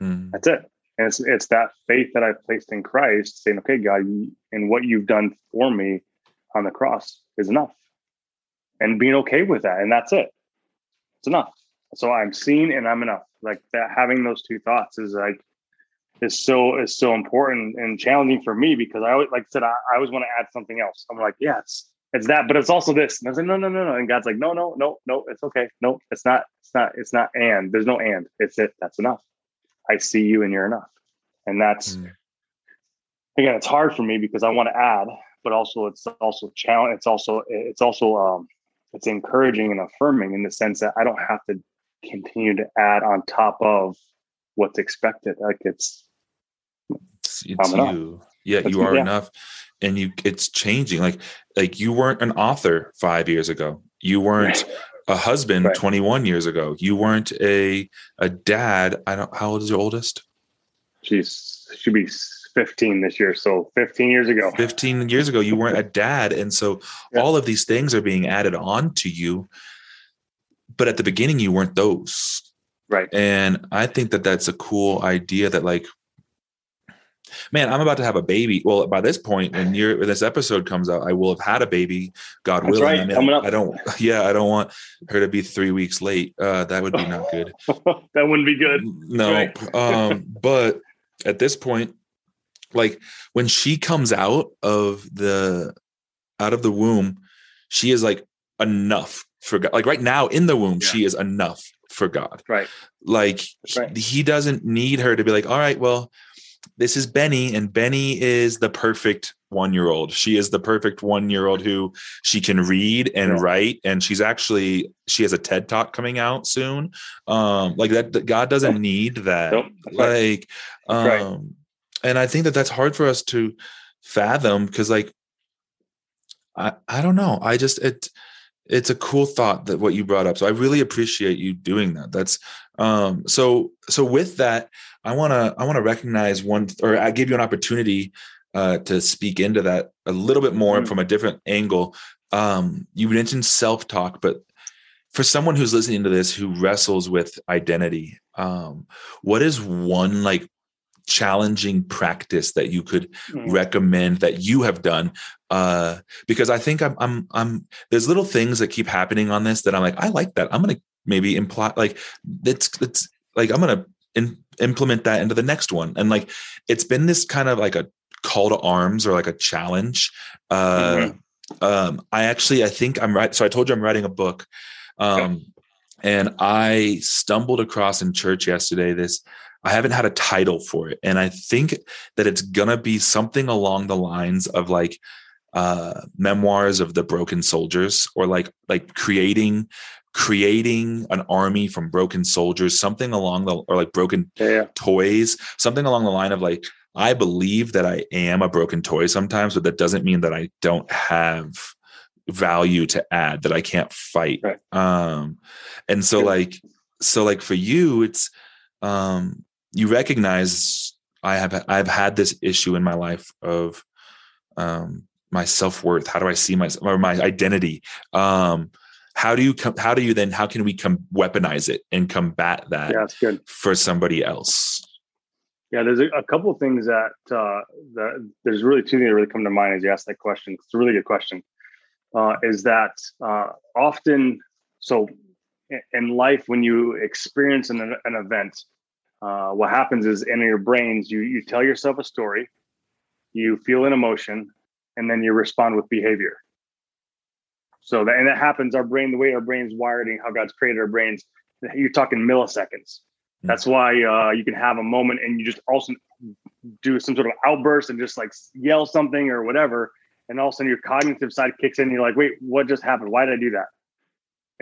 Mm. That's it. And it's it's that faith that I've placed in Christ, saying, "Okay, God, and what you've done for me on the cross is enough," and being okay with that, and that's it. It's enough. So I'm seen, and I'm enough. Like that, having those two thoughts is like is so is so important and challenging for me because I always, like I said, I, I always want to add something else. I'm like, yeah, it's that, but it's also this. And I was like, no, no, no, no. And God's like, no, no, no, no, it's okay. No, it's not, it's not, it's not and there's no and. It's it. That's enough. I see you and you're enough. And that's mm. again, it's hard for me because I want to add, but also it's also challenge. It's also it's also um it's encouraging and affirming in the sense that I don't have to continue to add on top of what's expected. Like it's it's, it's you. Yeah, it's, you are yeah. enough and you it's changing like like you weren't an author 5 years ago. You weren't a husband right. 21 years ago. You weren't a a dad i don't how old is your oldest? She's should be 15 this year so 15 years ago. 15 years ago you weren't a dad and so yeah. all of these things are being added on to you but at the beginning you weren't those. Right. And i think that that's a cool idea that like man, I'm about to have a baby. Well, by this point, when you're when this episode comes out, I will have had a baby, God That's willing. Right. I, mean, I don't, yeah, I don't want her to be three weeks late. Uh, that would be not good. that wouldn't be good. No. Right. um, but at this point, like when she comes out of the out of the womb, she is like enough for God. Like right now in the womb, yeah. she is enough for God. Right. Like right. He, he doesn't need her to be like, all right, well, this is Benny, and Benny is the perfect one year old. She is the perfect one year old who she can read and yeah. write, and she's actually she has a TED talk coming out soon. Um, like that, God doesn't need that. Nope. Like, um, right. and I think that that's hard for us to fathom because, like, I I don't know. I just it it's a cool thought that what you brought up. So I really appreciate you doing that. That's um so so with that I want to I want to recognize one or I give you an opportunity uh, to speak into that a little bit more mm-hmm. from a different angle. um, you mentioned self-talk, but for someone who's listening to this who wrestles with identity, um, what is one like challenging practice that you could mm. recommend that you have done uh because i think I'm, I'm i'm there's little things that keep happening on this that i'm like i like that i'm gonna maybe imply like it's it's like i'm gonna in, implement that into the next one and like it's been this kind of like a call to arms or like a challenge uh mm-hmm. um i actually i think i'm right so i told you i'm writing a book um and i stumbled across in church yesterday this I haven't had a title for it. And I think that it's gonna be something along the lines of like uh memoirs of the broken soldiers or like like creating creating an army from broken soldiers, something along the or like broken yeah. toys, something along the line of like, I believe that I am a broken toy sometimes, but that doesn't mean that I don't have value to add, that I can't fight. Right. Um and so like so like for you, it's um you recognize I have I've had this issue in my life of um, my self worth. How do I see my or my identity? Um, how do you come? How do you then? How can we come weaponize it and combat that? Yeah, that's good for somebody else. Yeah, there's a, a couple of things that uh, that there's really two things that really come to mind as you ask that question. It's a really good question. Uh, is that uh, often so in life when you experience an, an event uh, what happens is in your brains, you you tell yourself a story, you feel an emotion, and then you respond with behavior. So that and that happens. Our brain, the way our brain's wired, and how God's created our brains, you're talking milliseconds. Hmm. That's why uh, you can have a moment and you just also do some sort of outburst and just like yell something or whatever, and all of a sudden your cognitive side kicks in. And you're like, wait, what just happened? Why did I do that?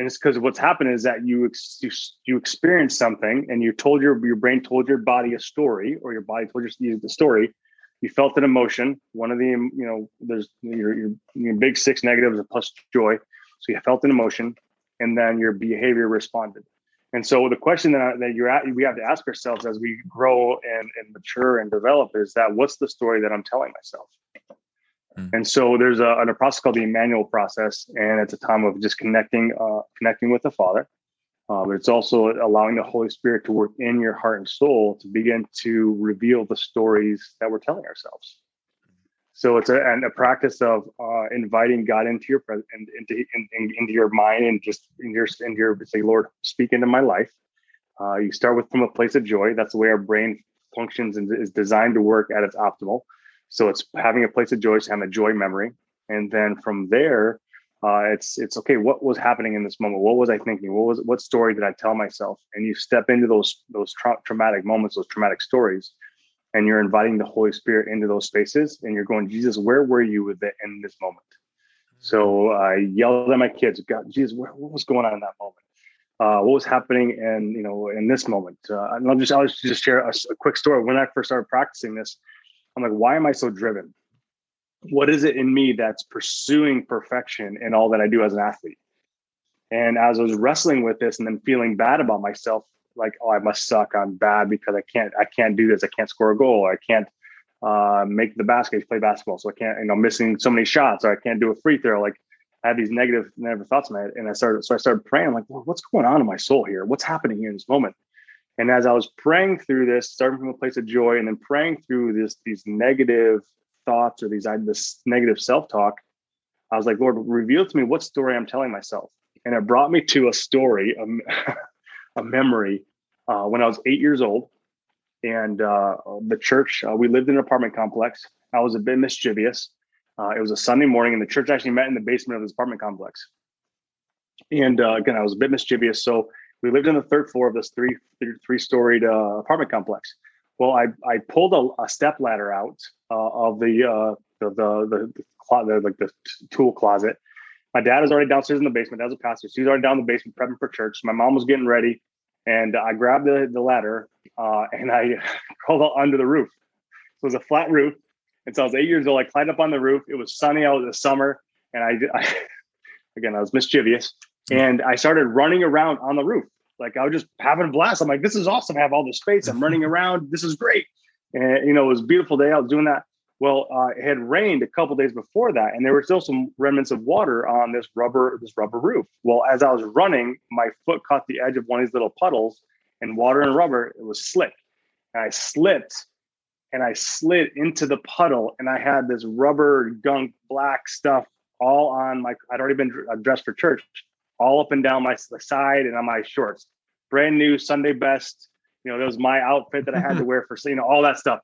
And it's because what's happened is that you, ex- you you experienced something and you told your your brain told your body a story or your body told you the story. You felt an emotion. One of the you know there's your, your, your big six negatives plus joy. So you felt an emotion and then your behavior responded. And so the question that, that you're at we have to ask ourselves as we grow and, and mature and develop is that what's the story that i'm telling myself Mm. And so there's a, a, process called the Emmanuel process, and it's a time of just connecting, uh, connecting with the Father. But it's also allowing the Holy Spirit to work in your heart and soul to begin to reveal the stories that we're telling ourselves. So it's a, and a practice of uh, inviting God into your presence, into in, in, into your mind, and just in your in your say, Lord, speak into my life. Uh, you start with from a place of joy. That's the way our brain functions and is designed to work at its optimal. So it's having a place of joy, having a joy memory, and then from there, uh, it's it's okay. What was happening in this moment? What was I thinking? What was what story did I tell myself? And you step into those those tra- traumatic moments, those traumatic stories, and you're inviting the Holy Spirit into those spaces, and you're going, Jesus, where were you with it in this moment? So I yelled at my kids, God, Jesus, what, what was going on in that moment? Uh, what was happening in you know in this moment? Uh, and I'll just I'll just share a, a quick story. When I first started practicing this, I'm like, why am I so driven? What is it in me that's pursuing perfection in all that I do as an athlete? And as I was wrestling with this and then feeling bad about myself, like, oh, I must suck. I'm bad because I can't, I can't do this. I can't score a goal. I can't uh, make the basket, play basketball. So I can't, you know, missing so many shots or I can't do a free throw. Like I had these negative, negative thoughts in my head. And I started, so I started praying. Like, well, what's going on in my soul here? What's happening here in this moment? And as I was praying through this, starting from a place of joy, and then praying through this these negative thoughts or these this negative self talk, I was like, Lord, reveal to me what story I'm telling myself. And it brought me to a story, a, a memory uh, when I was eight years old. And uh, the church, uh, we lived in an apartment complex. I was a bit mischievous. Uh, it was a Sunday morning, and the church actually met in the basement of this apartment complex. And uh, again, I was a bit mischievous. So we lived on the third floor of this three three storied uh, apartment complex. Well, I I pulled a, a step ladder out uh, of the, uh, the the the the, the like the tool closet. My dad is already downstairs in the basement. As a pastor, so he's already down in the basement prepping for church. My mom was getting ready, and I grabbed the the ladder uh, and I crawled out under the roof. So it was a flat roof, and so I was eight years old. I climbed up on the roof. It was sunny out. It the summer, and I, I again I was mischievous. And I started running around on the roof. Like I was just having a blast. I'm like, this is awesome. I have all this space. I'm running around. This is great. And you know, it was a beautiful day. I was doing that. Well, uh, it had rained a couple days before that, and there were still some remnants of water on this rubber this rubber roof. Well, as I was running, my foot caught the edge of one of these little puddles, and water and rubber it was slick, and I slipped, and I slid into the puddle, and I had this rubber gunk black stuff all on my. I'd already been dressed for church, all up and down my side and on my shorts. Brand new Sunday best. You know, that was my outfit that I had to wear for you know all that stuff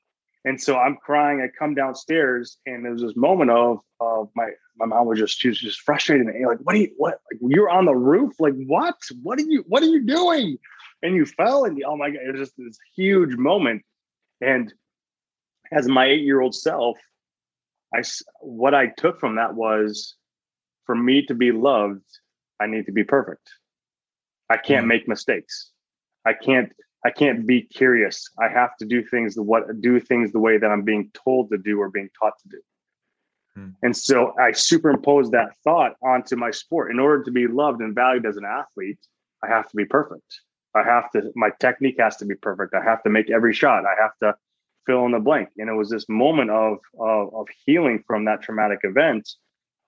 and so I'm crying. I come downstairs, and there was this moment of of my my mom was just she was just frustrated. And like, what are you what? Like you're on the roof? Like what? What are you what are you doing? And you fell, and oh my god, it was just this huge moment. And as my eight year old self, I what I took from that was, for me to be loved, I need to be perfect. I can't mm. make mistakes. I can't I can't be curious. I have to do things the what do things the way that I'm being told to do or being taught to do. Hmm. And so I superimpose that thought onto my sport. In order to be loved and valued as an athlete, I have to be perfect. I have to my technique has to be perfect. I have to make every shot. I have to fill in the blank. And it was this moment of of, of healing from that traumatic event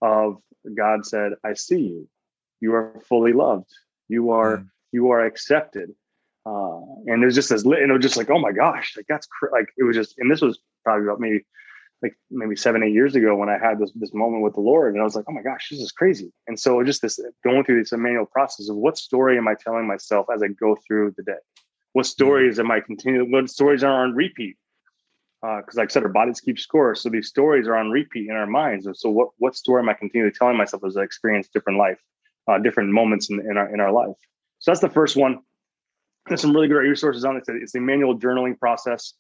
of God said, I see you. You are fully loved. You are mm. you are accepted uh, and it was just as lit, and it was just like, oh my gosh, like that's cr-. like it was just, and this was probably about maybe like maybe seven, eight years ago when I had this this moment with the Lord, and I was like, oh my gosh, this is crazy. And so just this going through this Emmanuel process of what story am I telling myself as I go through the day? What mm-hmm. stories am I continuing? What stories are on repeat? Because, uh, like I said, our bodies keep score, so these stories are on repeat in our minds. And so, what what story am I continually telling myself as I experience different life, uh, different moments in, in our in our life? So that's the first one. There's some really great resources on it. It's the Emmanuel journaling process.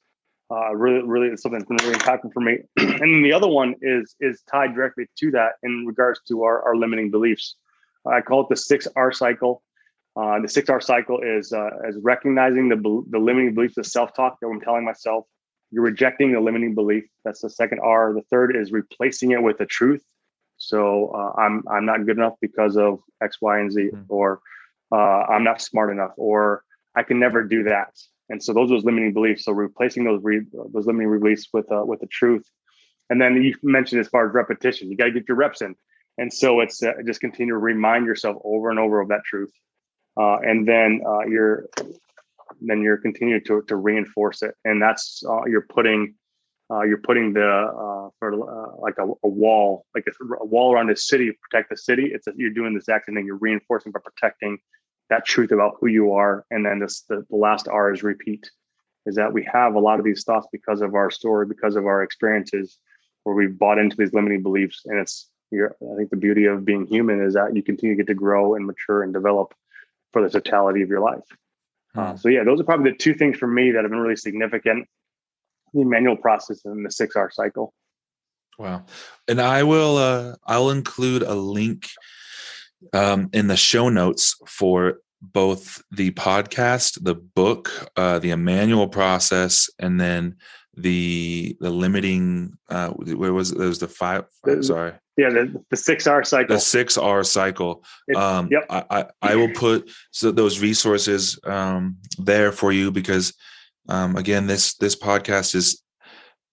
Uh, really, really, it's something that's been really impactful for me. and then the other one is is tied directly to that in regards to our, our limiting beliefs. I call it the six R cycle. Uh, the six R cycle is uh, is recognizing the the limiting beliefs, the self talk that I'm telling myself. You're rejecting the limiting belief. That's the second R. The third is replacing it with the truth. So uh, I'm I'm not good enough because of X, Y, and Z, mm-hmm. or uh, I'm not smart enough, or I can never do that. And so those are those limiting beliefs. So replacing those re, those limiting beliefs with uh, with the truth. And then you mentioned as far as repetition, you got to get your reps in. And so it's uh, just continue to remind yourself over and over of that truth. Uh, and then uh, you're then you're continuing to, to reinforce it. And that's uh, you're putting uh, you're putting the uh, for like a, a, wall, like a, a, wall around the city to protect the city. It's a, you're doing this action thing. You're reinforcing by protecting that truth about who you are. And then this, the, the last R is repeat, is that we have a lot of these thoughts because of our story, because of our experiences, where we've bought into these limiting beliefs. And it's, I think the beauty of being human is that you continue to get to grow and mature and develop for the totality of your life. Uh, hmm. Uh, so yeah, those are probably the two things for me that have been really significant: the Emmanuel process and the six R cycle. Wow, and I will uh, I'll include a link um, in the show notes for both the podcast, the book, uh, the Emmanuel process, and then the the limiting. Uh, where was it? There was the five. The, sorry. Yeah, the, the six R cycle. The six R cycle. Um, yep. I, I, I will put so those resources um, there for you because um, again, this this podcast is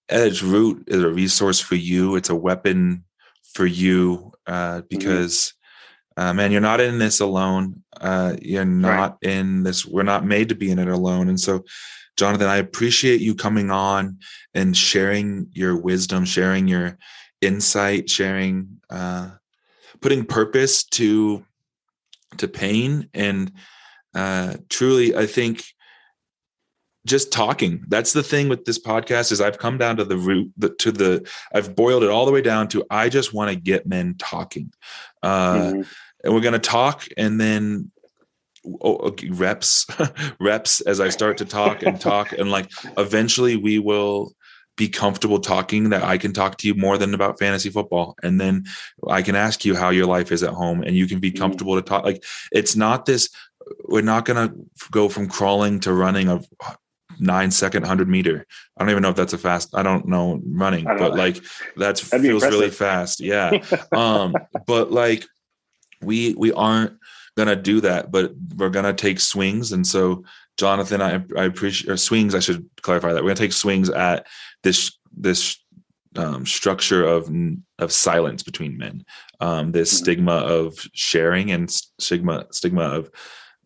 at its root is a resource for you. It's a weapon for you uh, mm-hmm. because uh, man, you're not in this alone. Uh, you're not right. in this. We're not made to be in it alone. And so, Jonathan, I appreciate you coming on and sharing your wisdom, sharing your insight, sharing, uh, putting purpose to to pain, and uh, truly, I think just talking. That's the thing with this podcast is i've come down to the root the, to the i've boiled it all the way down to i just want to get men talking. Uh, mm-hmm. and we're going to talk and then oh, okay, reps reps as i start to talk and talk and like eventually we will be comfortable talking that i can talk to you more than about fantasy football. And then i can ask you how your life is at home and you can be mm-hmm. comfortable to talk. Like it's not this we're not going to go from crawling to running a nine second 100 meter i don't even know if that's a fast i don't know running don't but know. like that feels really fast yeah um but like we we aren't gonna do that, but we're gonna take swings. And so, Jonathan, I I appreciate or swings. I should clarify that we're gonna take swings at this this um, structure of of silence between men, um, this mm-hmm. stigma of sharing and stigma stigma of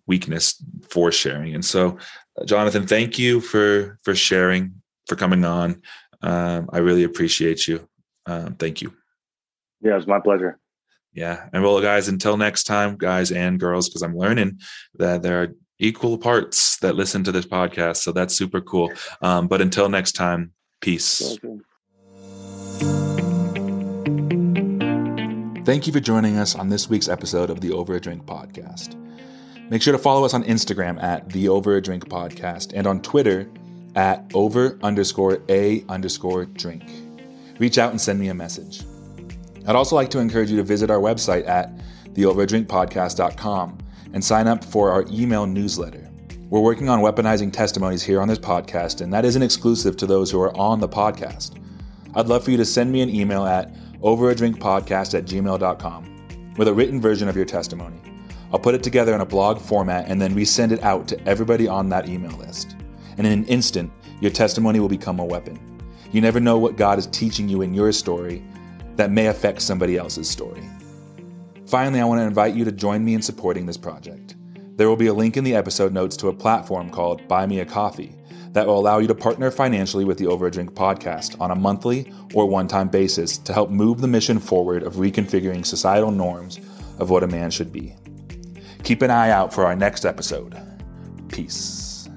weakness for sharing. And so, Jonathan, thank you for for sharing, for coming on. Um, I really appreciate you. Um, thank you. Yeah, it was my pleasure. Yeah, and well, guys, until next time, guys and girls, because I'm learning that there are equal parts that listen to this podcast, so that's super cool. Um, but until next time, peace. Thank you for joining us on this week's episode of the Over a Drink podcast. Make sure to follow us on Instagram at the Over a Drink podcast and on Twitter at over underscore a underscore drink. Reach out and send me a message. I'd also like to encourage you to visit our website at theoverdrinkpodcast.com and sign up for our email newsletter. We're working on weaponizing testimonies here on this podcast, and that isn't exclusive to those who are on the podcast. I'd love for you to send me an email at overadrinkpodcast at gmail.com with a written version of your testimony. I'll put it together in a blog format and then we send it out to everybody on that email list. And in an instant, your testimony will become a weapon. You never know what God is teaching you in your story that may affect somebody else's story. Finally, I want to invite you to join me in supporting this project. There will be a link in the episode notes to a platform called Buy Me a Coffee that will allow you to partner financially with the Over a Drink podcast on a monthly or one time basis to help move the mission forward of reconfiguring societal norms of what a man should be. Keep an eye out for our next episode. Peace.